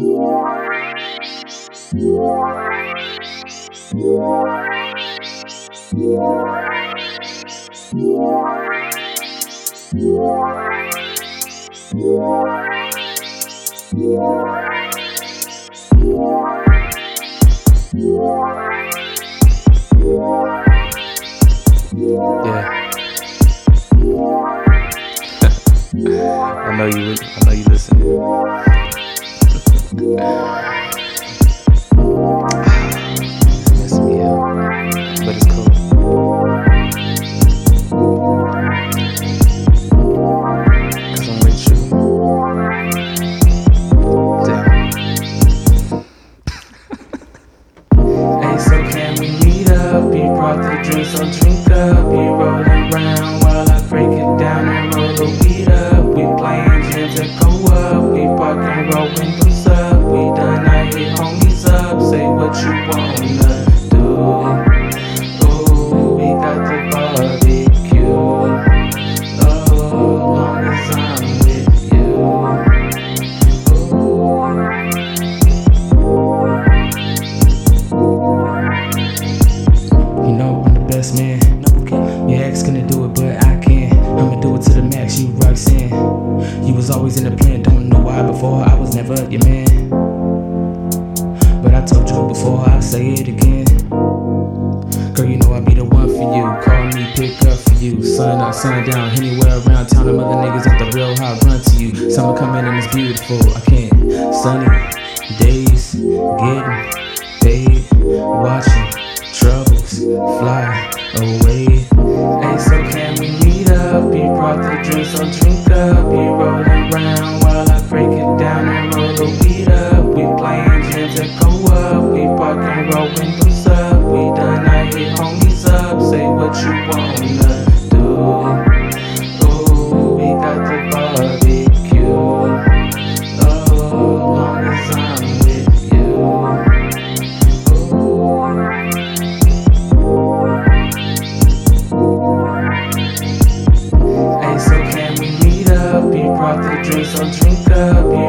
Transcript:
Yeah. I know you. I know you listening. So can we meet up? You brought the drink, so drink up. We rolling round why before I was never your man. But I told you before, I'll say it again. Girl, you know I be the one for you. Call me, pick up for you. Sun up, sun down, anywhere around town. Them other niggas at the real hot run to you. Summer coming and it's beautiful. I can't. Sunny days, getting paid, watching troubles fly away. Hey, so can we meet up? You brought the drinks, so drink up. You rolling round weed up. We playing jams that go up. We park and roll windows up. We done, I hit homies up. Say what you wanna do. Ooh, we got the barbecue. Oh, long as I'm with you. Hey, so can we meet up? You brought the drink, so drink up. You